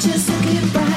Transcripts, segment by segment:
Bring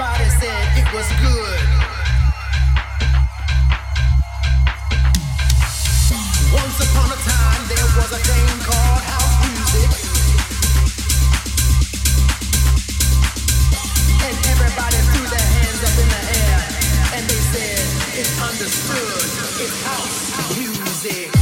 Everybody said it was good. Once upon a time, there was a called house music. And everybody threw their hands up in the air. And they said, it's understood, it's house music.